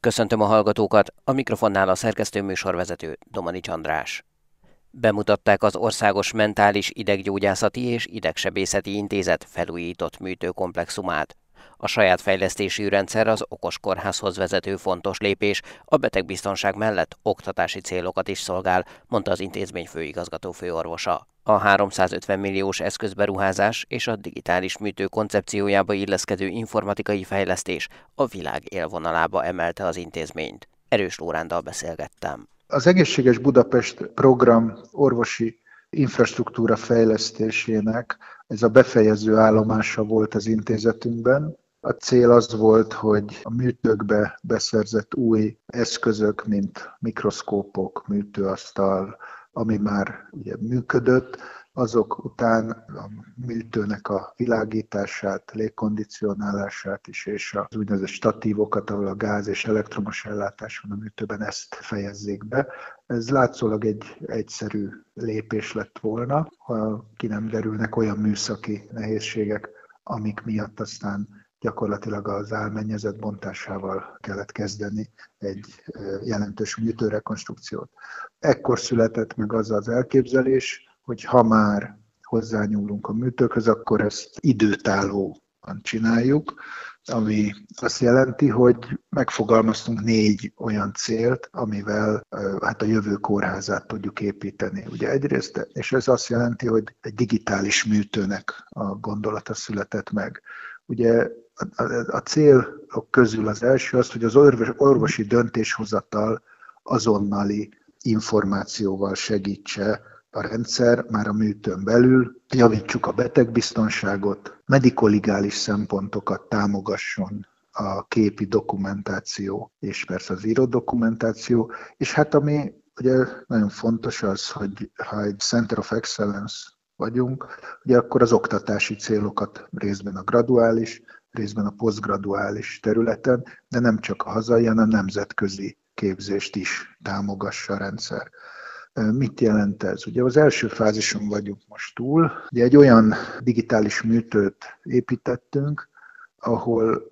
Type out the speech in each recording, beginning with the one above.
Köszöntöm a hallgatókat, a mikrofonnál a szerkesztő műsorvezető Domani András. Bemutatták az Országos Mentális Ideggyógyászati és Idegsebészeti Intézet felújított műtőkomplexumát. A saját fejlesztési rendszer az okos kórházhoz vezető fontos lépés, a betegbiztonság mellett oktatási célokat is szolgál, mondta az intézmény főigazgató főorvosa. A 350 milliós eszközberuházás és a digitális műtő koncepciójába illeszkedő informatikai fejlesztés a világ élvonalába emelte az intézményt. Erős Lórándal beszélgettem. Az Egészséges Budapest program orvosi infrastruktúra fejlesztésének ez a befejező állomása volt az intézetünkben. A cél az volt, hogy a műtőkbe beszerzett új eszközök, mint mikroszkópok, műtőasztal, ami már ugye működött, azok után a műtőnek a világítását, légkondicionálását is, és az úgynevezett statívokat, ahol a gáz és elektromos ellátás van a műtőben, ezt fejezzék be. Ez látszólag egy egyszerű lépés lett volna, ha ki nem derülnek olyan műszaki nehézségek, amik miatt aztán gyakorlatilag az álmennyezet bontásával kellett kezdeni egy jelentős műtőrekonstrukciót. Ekkor született meg az az elképzelés, hogy ha már hozzányúlunk a műtőkhöz, akkor ezt időtállóan csináljuk, ami azt jelenti, hogy megfogalmaztunk négy olyan célt, amivel hát a jövő kórházát tudjuk építeni. Ugye egyrészt, és ez azt jelenti, hogy egy digitális műtőnek a gondolata született meg. Ugye a, a, a célok közül az első az, hogy az orvosi döntéshozatal azonnali információval segítse a rendszer már a műtőn belül, javítsuk a betegbiztonságot, medikoligális szempontokat támogasson a képi dokumentáció, és persze az írott dokumentáció, és hát ami ugye nagyon fontos az, hogy ha egy Center of Excellence vagyunk, ugye akkor az oktatási célokat részben a graduális, részben a posztgraduális területen, de nem csak a hazai, hanem a nemzetközi képzést is támogassa a rendszer. Mit jelent ez? Ugye az első fázison vagyunk most túl. Ugye egy olyan digitális műtőt építettünk, ahol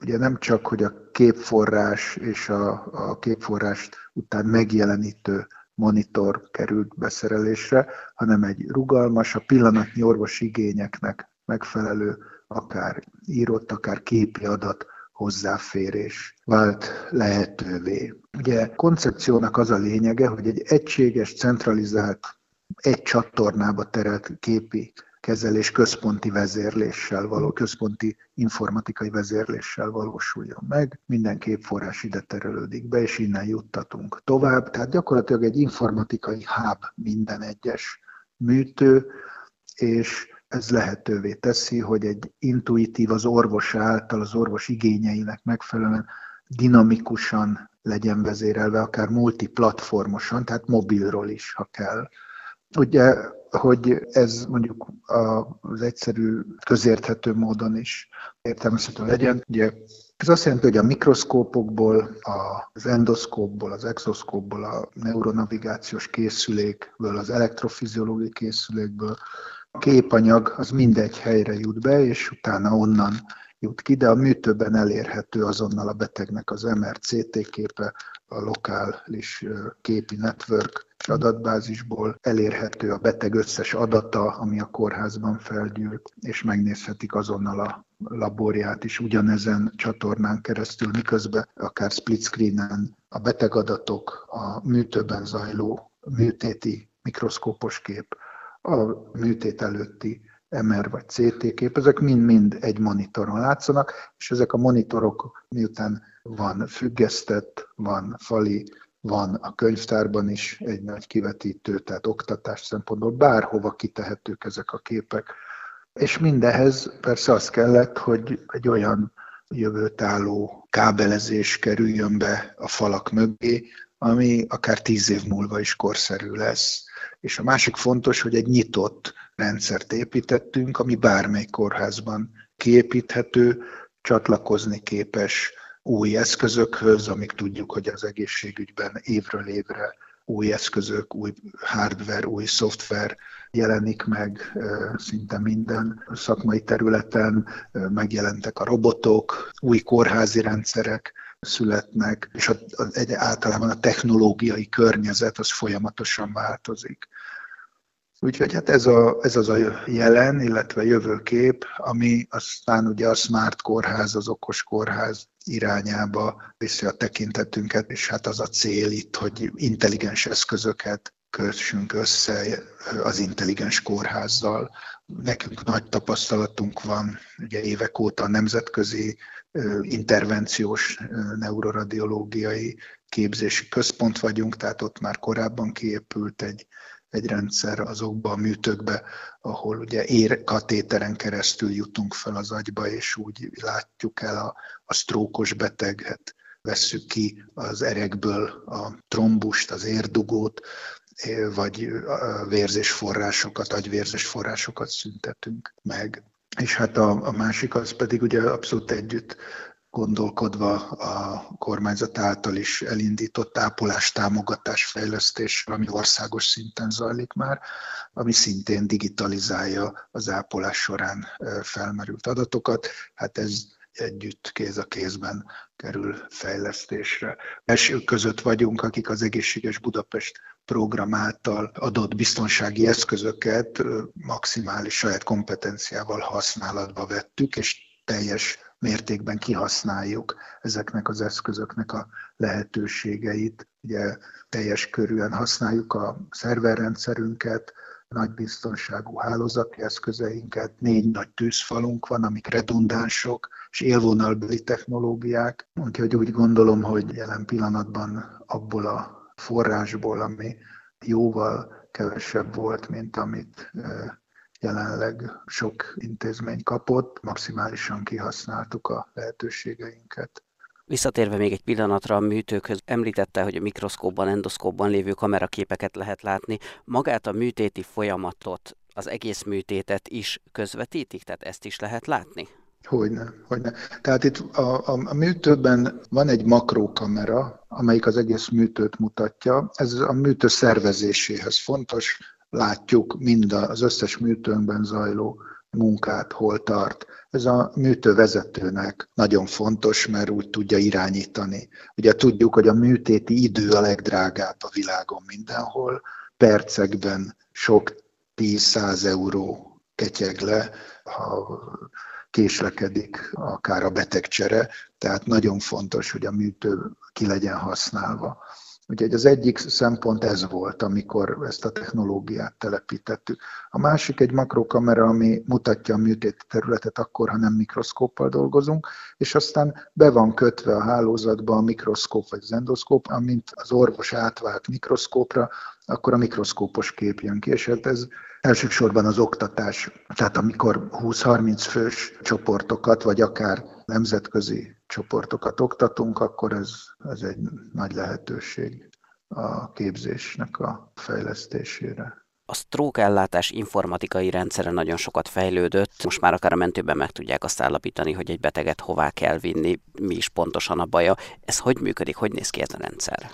ugye nem csak, hogy a képforrás és a, a képforrást után megjelenítő monitor került beszerelésre, hanem egy rugalmas, a pillanatnyi orvosi igényeknek megfelelő, akár írott, akár képi adat hozzáférés vált lehetővé. Ugye koncepciónak az a lényege, hogy egy egységes, centralizált, egy csatornába terelt képi kezelés központi vezérléssel való, központi informatikai vezérléssel valósuljon meg. Minden képforrás ide terelődik be, és innen juttatunk tovább. Tehát gyakorlatilag egy informatikai hub minden egyes műtő, és ez lehetővé teszi, hogy egy intuitív az orvos által, az orvos igényeinek megfelelően dinamikusan legyen vezérelve, akár multiplatformosan, tehát mobilról is, ha kell. Ugye, hogy ez mondjuk az egyszerű, közérthető módon is értelmezhető legyen. Ugye ez azt jelenti, hogy a mikroszkópokból, az endoszkópból, az exoszkópból, a neuronavigációs készülékből, az elektrofiziológiai készülékből, képanyag az mindegy helyre jut be, és utána onnan jut ki, de a műtőben elérhető azonnal a betegnek az MRCT képe, a lokális képi network adatbázisból elérhető a beteg összes adata, ami a kórházban felgyűlt, és megnézhetik azonnal a laborját is ugyanezen csatornán keresztül, miközben akár split screenen a betegadatok, a műtőben zajló műtéti mikroszkópos kép, a műtét előtti MR vagy CT kép, ezek mind-mind egy monitoron látszanak, és ezek a monitorok miután van függesztett, van fali, van a könyvtárban is egy nagy kivetítő, tehát oktatás szempontból bárhova kitehetők ezek a képek. És mindehez persze az kellett, hogy egy olyan jövőtálló kábelezés kerüljön be a falak mögé, ami akár tíz év múlva is korszerű lesz. És a másik fontos, hogy egy nyitott rendszert építettünk, ami bármely kórházban kiépíthető, csatlakozni képes új eszközökhöz, amik tudjuk, hogy az egészségügyben évről évre új eszközök, új hardware, új szoftver jelenik meg szinte minden szakmai területen, megjelentek a robotok, új kórházi rendszerek, születnek, és a, a, egy, általában a technológiai környezet az folyamatosan változik. Úgyhogy hát ez, a, ez az a jelen, illetve jövőkép, ami aztán ugye a smart kórház, az okos kórház irányába viszi a tekintetünket, és hát az a cél itt, hogy intelligens eszközöket kössünk össze az intelligens kórházzal. Nekünk nagy tapasztalatunk van, ugye évek óta a nemzetközi intervenciós neuroradiológiai képzési központ vagyunk, tehát ott már korábban kiépült egy, egy rendszer azokba a műtőkbe, ahol ugye érkatéteren keresztül jutunk fel az agyba, és úgy látjuk el a, a sztrókos beteget, vesszük ki az erekből a trombust, az érdugót, vagy vérzésforrásokat, agyvérzés forrásokat szüntetünk meg. És hát a, a másik az pedig ugye abszolút együtt gondolkodva a kormányzat által is elindított ápolás támogatás fejlesztés, ami országos szinten zajlik már, ami szintén digitalizálja az ápolás során felmerült adatokat. Hát ez együtt kéz a kézben kerül fejlesztésre. Elsők között vagyunk, akik az Egészséges Budapest program által adott biztonsági eszközöket maximális saját kompetenciával használatba vettük, és teljes mértékben kihasználjuk ezeknek az eszközöknek a lehetőségeit. Ugye teljes körűen használjuk a szerverrendszerünket, nagy biztonságú hálózati eszközeinket, négy nagy tűzfalunk van, amik redundánsok, és élvonalbeli technológiák. Úgyhogy úgy gondolom, hogy jelen pillanatban abból a forrásból, ami jóval kevesebb volt, mint amit jelenleg sok intézmény kapott, maximálisan kihasználtuk a lehetőségeinket. Visszatérve még egy pillanatra a műtőkhöz, említette, hogy a mikroszkópban, endoszkópban lévő kameraképeket lehet látni. Magát a műtéti folyamatot, az egész műtétet is közvetítik, tehát ezt is lehet látni? Hogyne, hogyne. Tehát itt a, a, a műtőben van egy makrókamera, amelyik az egész műtőt mutatja. Ez a műtő szervezéséhez fontos. Látjuk mind az összes műtőnkben zajló munkát, hol tart. Ez a műtővezetőnek nagyon fontos, mert úgy tudja irányítani. Ugye tudjuk, hogy a műtéti idő a legdrágább a világon mindenhol. Percekben sok 10-100 euró ketyeg le, ha késlekedik akár a betegcsere, tehát nagyon fontos, hogy a műtő ki legyen használva. Úgyhogy az egyik szempont ez volt, amikor ezt a technológiát telepítettük. A másik egy makrokamera, ami mutatja a műtét területet akkor, ha nem mikroszkóppal dolgozunk, és aztán be van kötve a hálózatba a mikroszkóp vagy az endoszkóp, amint az orvos átvált mikroszkópra, akkor a mikroszkópos kép jön ki, és hát ez elsősorban az oktatás. Tehát amikor 20-30 fős csoportokat, vagy akár nemzetközi csoportokat oktatunk, akkor ez, ez egy nagy lehetőség a képzésnek a fejlesztésére. A stroke ellátás informatikai rendszere nagyon sokat fejlődött. Most már akár a mentőben meg tudják azt állapítani, hogy egy beteget hová kell vinni, mi is pontosan a baja. Ez hogy működik, hogy néz ki ez a rendszer?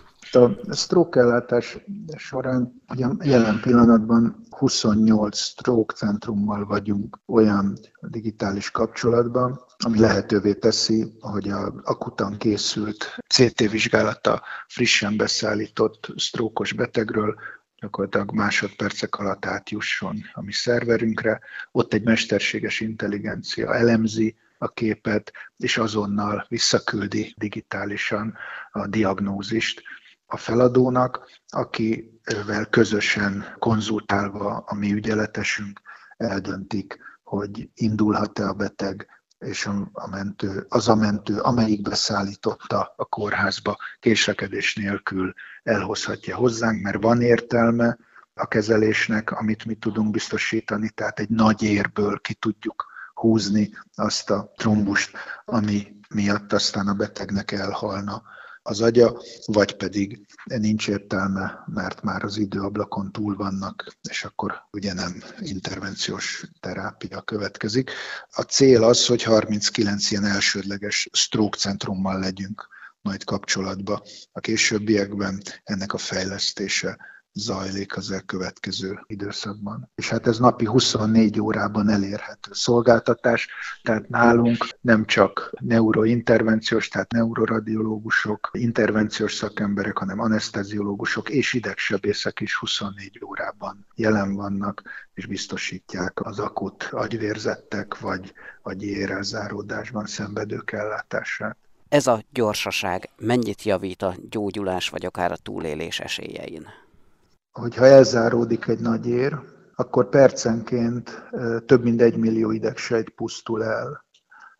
A stroke ellátás során ugye jelen pillanatban 28 stroke centrummal vagyunk olyan digitális kapcsolatban, ami lehetővé teszi, hogy a akutan készült CT vizsgálata frissen beszállított sztrókos betegről gyakorlatilag másodpercek alatt átjusson a mi szerverünkre. Ott egy mesterséges intelligencia elemzi a képet, és azonnal visszaküldi digitálisan a diagnózist a feladónak, akivel közösen konzultálva a mi ügyeletesünk eldöntik, hogy indulhat-e a beteg, és a mentő, az a mentő, amelyik beszállította a kórházba, késlekedés nélkül elhozhatja hozzánk, mert van értelme a kezelésnek, amit mi tudunk biztosítani, tehát egy nagy érből ki tudjuk húzni azt a trombust, ami miatt aztán a betegnek elhalna az agya, vagy pedig nincs értelme, mert már az időablakon túl vannak, és akkor ugye nem intervenciós terápia következik. A cél az, hogy 39 ilyen elsődleges stroke centrummal legyünk majd kapcsolatba. A későbbiekben ennek a fejlesztése zajlik az elkövetkező időszakban. És hát ez napi 24 órában elérhető szolgáltatás, tehát nálunk nem csak neurointervenciós, tehát neuroradiológusok, intervenciós szakemberek, hanem anesteziológusok és idegsebészek is 24 órában jelen vannak, és biztosítják az akut agyvérzettek vagy agyi érelzáródásban szenvedők ellátását. Ez a gyorsaság mennyit javít a gyógyulás vagy akár a túlélés esélyein? Hogyha elzáródik egy nagy ér, akkor percenként több mint egy millió idegsejt pusztul el.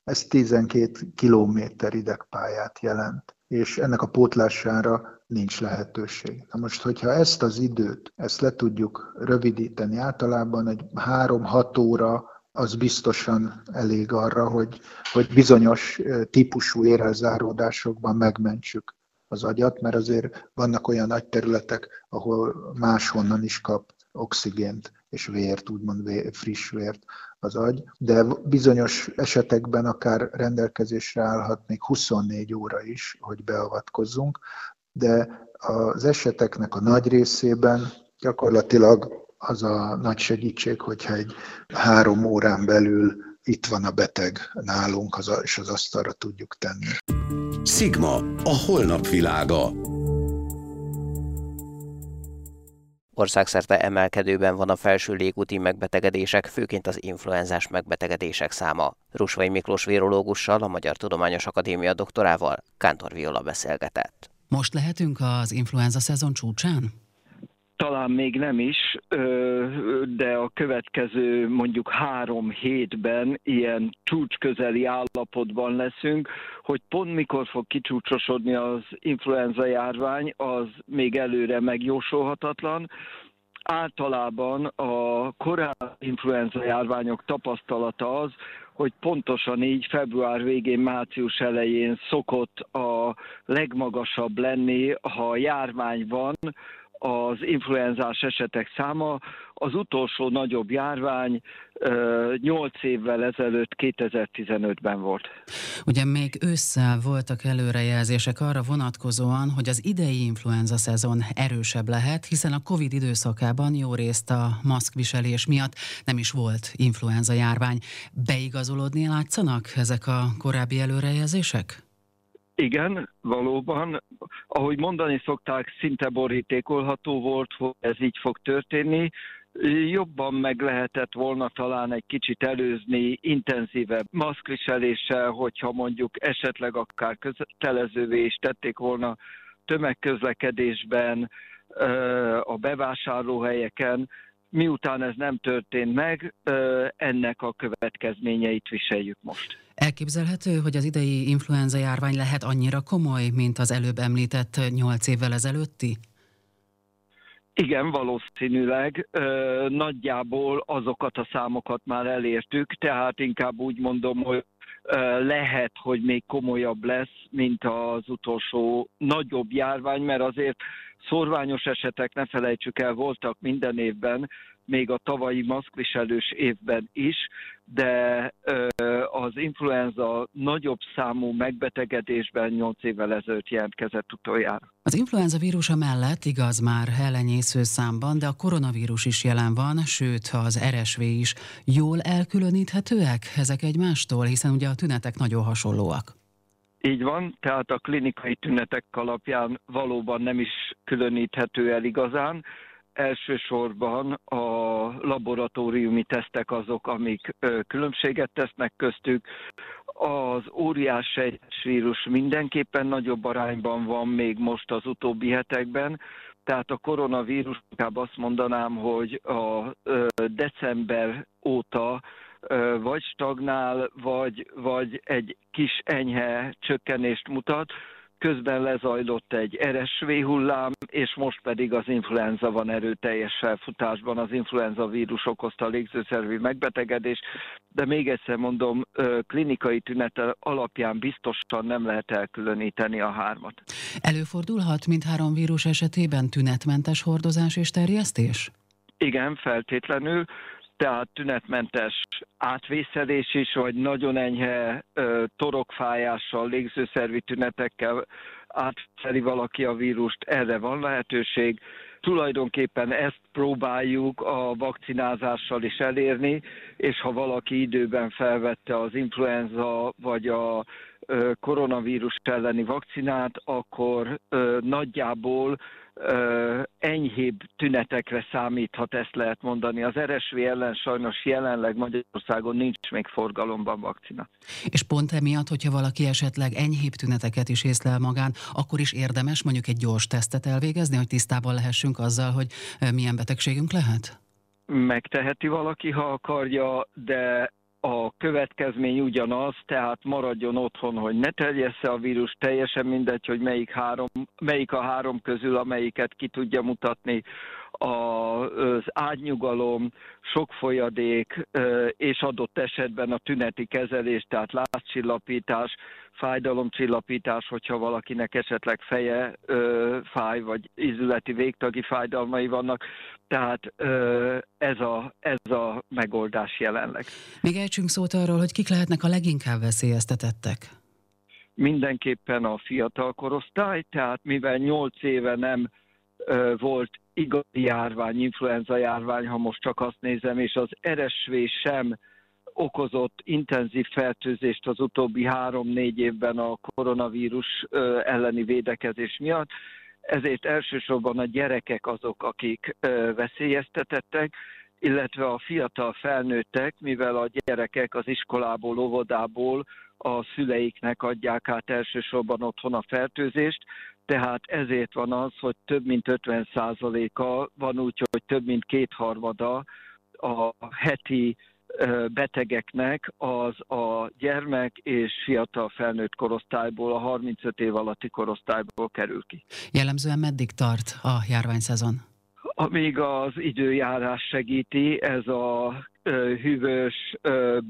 Ez 12 kilométer idegpályát jelent, és ennek a pótlására nincs lehetőség. Na most, hogyha ezt az időt, ezt le tudjuk rövidíteni, általában egy 3-6 óra az biztosan elég arra, hogy, hogy bizonyos típusú érelzáródásokban megmentsük az agyat, mert azért vannak olyan nagy területek, ahol máshonnan is kap oxigént és vért, úgymond friss vért az agy, de bizonyos esetekben akár rendelkezésre állhat még 24 óra is, hogy beavatkozzunk, de az eseteknek a nagy részében gyakorlatilag az a nagy segítség, hogyha egy három órán belül itt van a beteg nálunk, és az asztalra tudjuk tenni. Sigma, a holnap világa. Országszerte emelkedőben van a felső légúti megbetegedések, főként az influenzás megbetegedések száma. Rusvai Miklós virológussal, a Magyar Tudományos Akadémia doktorával Kántor Viola beszélgetett. Most lehetünk az influenza szezon csúcsán? Talán még nem is, de a következő mondjuk három hétben ilyen csúcsközeli állapotban leszünk, hogy pont mikor fog kicsúcsosodni az influenza járvány, az még előre megjósolhatatlan. Általában a korábbi influenza járványok tapasztalata az, hogy pontosan így február végén, március elején szokott a legmagasabb lenni, ha járvány van, az influenzás esetek száma. Az utolsó nagyobb járvány 8 évvel ezelőtt, 2015-ben volt. Ugye még ősszel voltak előrejelzések arra vonatkozóan, hogy az idei influenza szezon erősebb lehet, hiszen a Covid időszakában jó részt a maszkviselés miatt nem is volt influenza járvány. Beigazolódni látszanak ezek a korábbi előrejelzések? Igen, valóban. Ahogy mondani szokták, szinte borítékolható volt, hogy ez így fog történni. Jobban meg lehetett volna talán egy kicsit előzni intenzívebb maszkviseléssel, hogyha mondjuk esetleg akár kötelezővé is tették volna tömegközlekedésben, a bevásárlóhelyeken, miután ez nem történt meg, ennek a következményeit viseljük most. Elképzelhető, hogy az idei influenza járvány lehet annyira komoly, mint az előbb említett nyolc évvel ezelőtti? Igen, valószínűleg. Ö, nagyjából azokat a számokat már elértük, tehát inkább úgy mondom, hogy ö, lehet, hogy még komolyabb lesz, mint az utolsó nagyobb járvány, mert azért szorványos esetek, ne felejtsük el, voltak minden évben, még a tavalyi maszkviselős évben is, de az influenza nagyobb számú megbetegedésben 8 évvel ezelőtt jelentkezett utoljára. Az influenza vírusa mellett igaz már ellenyésző számban, de a koronavírus is jelen van, sőt az RSV is. Jól elkülöníthetőek ezek egymástól, hiszen ugye a tünetek nagyon hasonlóak. Így van, tehát a klinikai tünetek alapján valóban nem is különíthető el igazán elsősorban a laboratóriumi tesztek azok, amik különbséget tesznek köztük. Az óriás sejtes vírus mindenképpen nagyobb arányban van még most az utóbbi hetekben, tehát a koronavírus, inkább azt mondanám, hogy a december óta vagy stagnál, vagy, vagy egy kis enyhe csökkenést mutat közben lezajlott egy RSV hullám, és most pedig az influenza van erőteljes felfutásban, az influenza vírus okozta légzőszervi megbetegedés, de még egyszer mondom, klinikai tünete alapján biztosan nem lehet elkülöníteni a hármat. Előfordulhat mint három vírus esetében tünetmentes hordozás és terjesztés? Igen, feltétlenül tehát tünetmentes átvészelés is, vagy nagyon enyhe torokfájással, légzőszervi tünetekkel átszeri valaki a vírust, erre van lehetőség. Tulajdonképpen ezt próbáljuk a vakcinázással is elérni, és ha valaki időben felvette az influenza vagy a koronavírus elleni vakcinát, akkor nagyjából enyhébb tünetekre számíthat, ezt lehet mondani. Az RSV ellen sajnos jelenleg Magyarországon nincs még forgalomban vakcina. És pont emiatt, hogyha valaki esetleg enyhébb tüneteket is észlel magán, akkor is érdemes mondjuk egy gyors tesztet elvégezni, hogy tisztában lehessünk azzal, hogy milyen betegségünk lehet? Megteheti valaki, ha akarja, de a következmény ugyanaz, tehát maradjon otthon, hogy ne terjessze a vírus, teljesen mindegy, hogy melyik, három, melyik a három közül, amelyiket ki tudja mutatni, az ágynyugalom, sok folyadék és adott esetben a tüneti kezelés, tehát lázcsillapítás, fájdalomcsillapítás, hogyha valakinek esetleg feje fáj, vagy ízületi végtagi fájdalmai vannak. Tehát ez, a, ez a megoldás jelenleg. Még ejtsünk szót arról, hogy kik lehetnek a leginkább veszélyeztetettek? Mindenképpen a fiatal korosztály, tehát mivel 8 éve nem volt igazi járvány, influenza járvány, ha most csak azt nézem, és az RSV sem okozott intenzív fertőzést az utóbbi három-négy évben a koronavírus elleni védekezés miatt. Ezért elsősorban a gyerekek azok, akik veszélyeztetettek, illetve a fiatal felnőttek, mivel a gyerekek az iskolából, óvodából a szüleiknek adják át elsősorban otthon a fertőzést, tehát ezért van az, hogy több mint 50%-a van úgy, hogy több mint kétharmada a heti betegeknek az a gyermek és fiatal felnőtt korosztályból, a 35 év alatti korosztályból kerül ki. Jellemzően meddig tart a járványszezon? Amíg az időjárás segíti, ez a hűvös,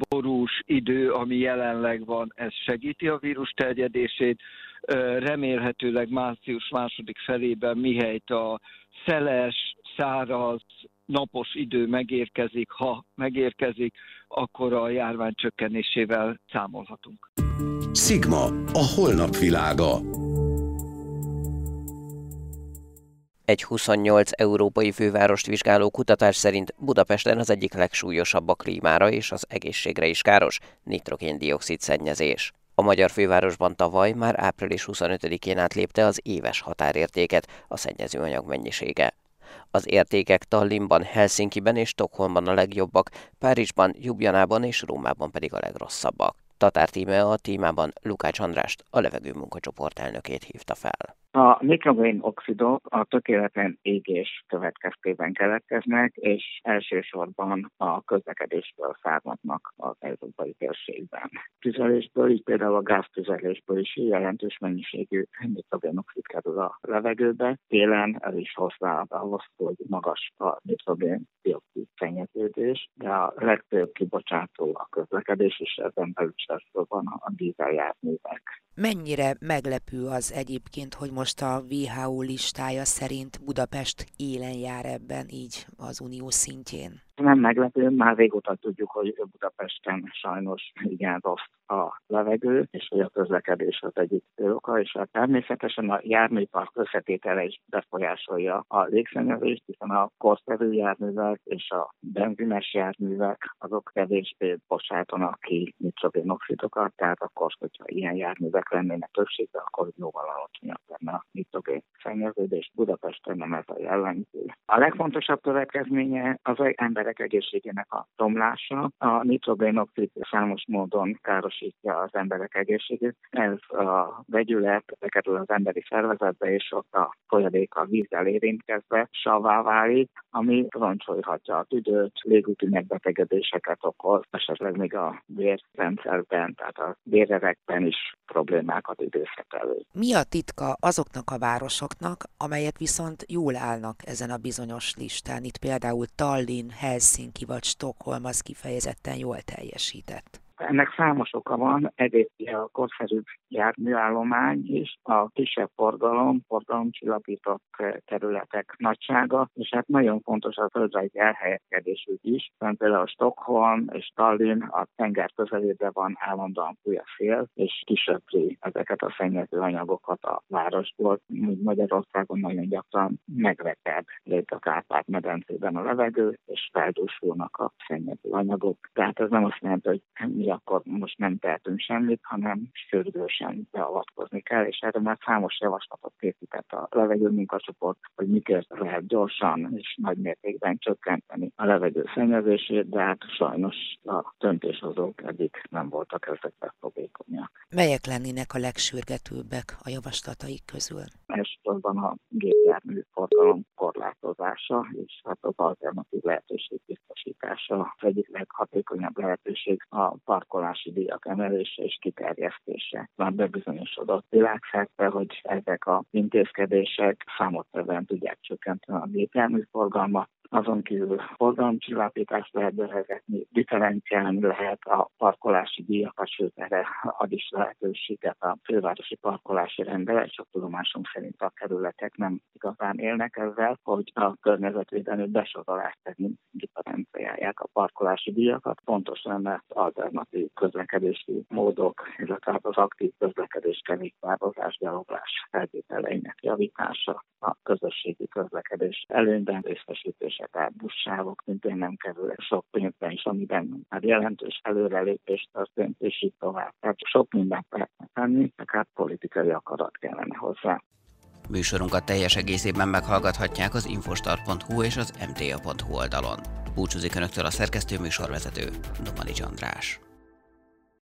borús idő, ami jelenleg van, ez segíti a vírus terjedését. Remélhetőleg március második felében mihelyt a szeles, száraz, napos idő megérkezik, ha megérkezik, akkor a járvány csökkenésével számolhatunk. Sigma, a holnap világa. Egy 28 európai fővárost vizsgáló kutatás szerint Budapesten az egyik legsúlyosabb a klímára és az egészségre is káros nitrogén-dioxid szennyezés. A magyar fővárosban tavaly már április 25-én átlépte az éves határértéket a szennyezőanyag mennyisége. Az értékek Tallinnban, Helsinkiben és Stockholmban a legjobbak, Párizsban, Jubjanában és Rómában pedig a legrosszabbak. Tatár Tíme a témában Lukács Andrást, a levegő munkacsoport elnökét hívta fel. A nitrogén oxidok a tökéletlen égés következtében keletkeznek, és elsősorban a közlekedésből származnak az európai térségben. Tüzelésből, így például a gáztüzelésből is jelentős mennyiségű nitrogén oxid kerül a levegőbe. Télen ez is hozzá ahhoz, hogy magas a nitrogén dioxid szennyeződés, de a legtöbb kibocsátó a közlekedés, és ezen belül van a dízeljárművek. Mennyire meglepő az egyébként, hogy most a WHO listája szerint Budapest élen jár ebben így az unió szintjén? Nem meglepő, már régóta tudjuk, hogy Budapesten sajnos igen rossz a levegő, és hogy a közlekedés az egyik oka, és a természetesen a járműpark összetétele is befolyásolja a légszennyezést, hiszen a korszerű járművek és a benzines járművek azok kevésbé bocsátanak ki nitrogénoxidokat, tehát akkor, hogyha ilyen járművek lennének többségben, akkor jóval alacsonyabb lenne szennyeződés. Budapesten nem ez a jellemző. A legfontosabb következménye az emberek egészségének a romlása. A nitrogénoxid számos módon károsítja az emberek egészségét. Ez a vegyület bekerül az emberi szervezetbe, és ott a folyadék a vízzel érintkezve savá válik, ami roncsolhatja a tüdőt, légúti megbetegedéseket okoz, esetleg még a vérrendszerben, tehát a vérerekben is problémákat idézhet elő. Mi a titka azoknak a városoknak, amelyek viszont jól állnak ezen a bizonyos listán? Itt például Tallinn, Helsinki vagy Stockholm az kifejezetten jól teljesített. Ennek számos oka van, egyrészt a korszerűbb járműállomány is, a kisebb forgalom, forgalomcsillapított területek nagysága, és hát nagyon fontos a földrajzi elhelyezkedésük is. Például a Stockholm és Tallinn a tenger közelében van állandóan fúj a szél, és kisöpri ezeket a szennyező anyagokat a városból. Magyarországon nagyon gyakran megreked lép a Kárpát-medencében a levegő, és feldúsulnak a szennyező anyagok. Tehát ez nem azt jelenti, hogy mi akkor most nem tehetünk semmit, hanem sürgősen beavatkozni kell, és erre már számos javaslatot készített a levegő munkacsoport, hogy mikor lehet gyorsan és nagy mértékben csökkenteni a levegő szennyezését, de hát sajnos a döntéshozók eddig nem voltak ezekben fogékonyak. Melyek lennének a legsürgetőbbek a javaslataik közül? Elsősorban a gépjármű forgalom korlátozása és hát az alternatív lehetőség biztosítása. Az egyik leghatékonyabb lehetőség a parkolási díjak emelése és kiterjesztése. Már bebizonyosodott világszerte, hogy ezek a intézkedések számotevően tudják csökkenteni a gépjármű forgalmat, azon kívül forgalomcsillapítást lehet bevezetni, differenciálni lehet a parkolási díjakat, sőt erre ad is lehetőséget a fővárosi parkolási rendelet, csak tudomásom szerint a kerületek nem igazán élnek ezzel, hogy a környezetvédelmi besorolást szerint differenciálják a parkolási díjakat. Fontos lenne alternatív közlekedési módok, illetve az aktív közlekedés kerékpározás, gyaloglás feltételeinek javítása, a közösségi közlekedés előnyben részesítés tehát buszsávok szintén nem kerülnek sok pénzben is, amiben már jelentős előrelépés történt, és így tovább. Tehát sok mindent lehetne tenni, hát politikai akarat kellene hozzá. Műsorunkat teljes egészében meghallgathatják az infostart.hu és az mta.hu oldalon. Búcsúzik Önöktől a szerkesztő műsorvezető, Domani András.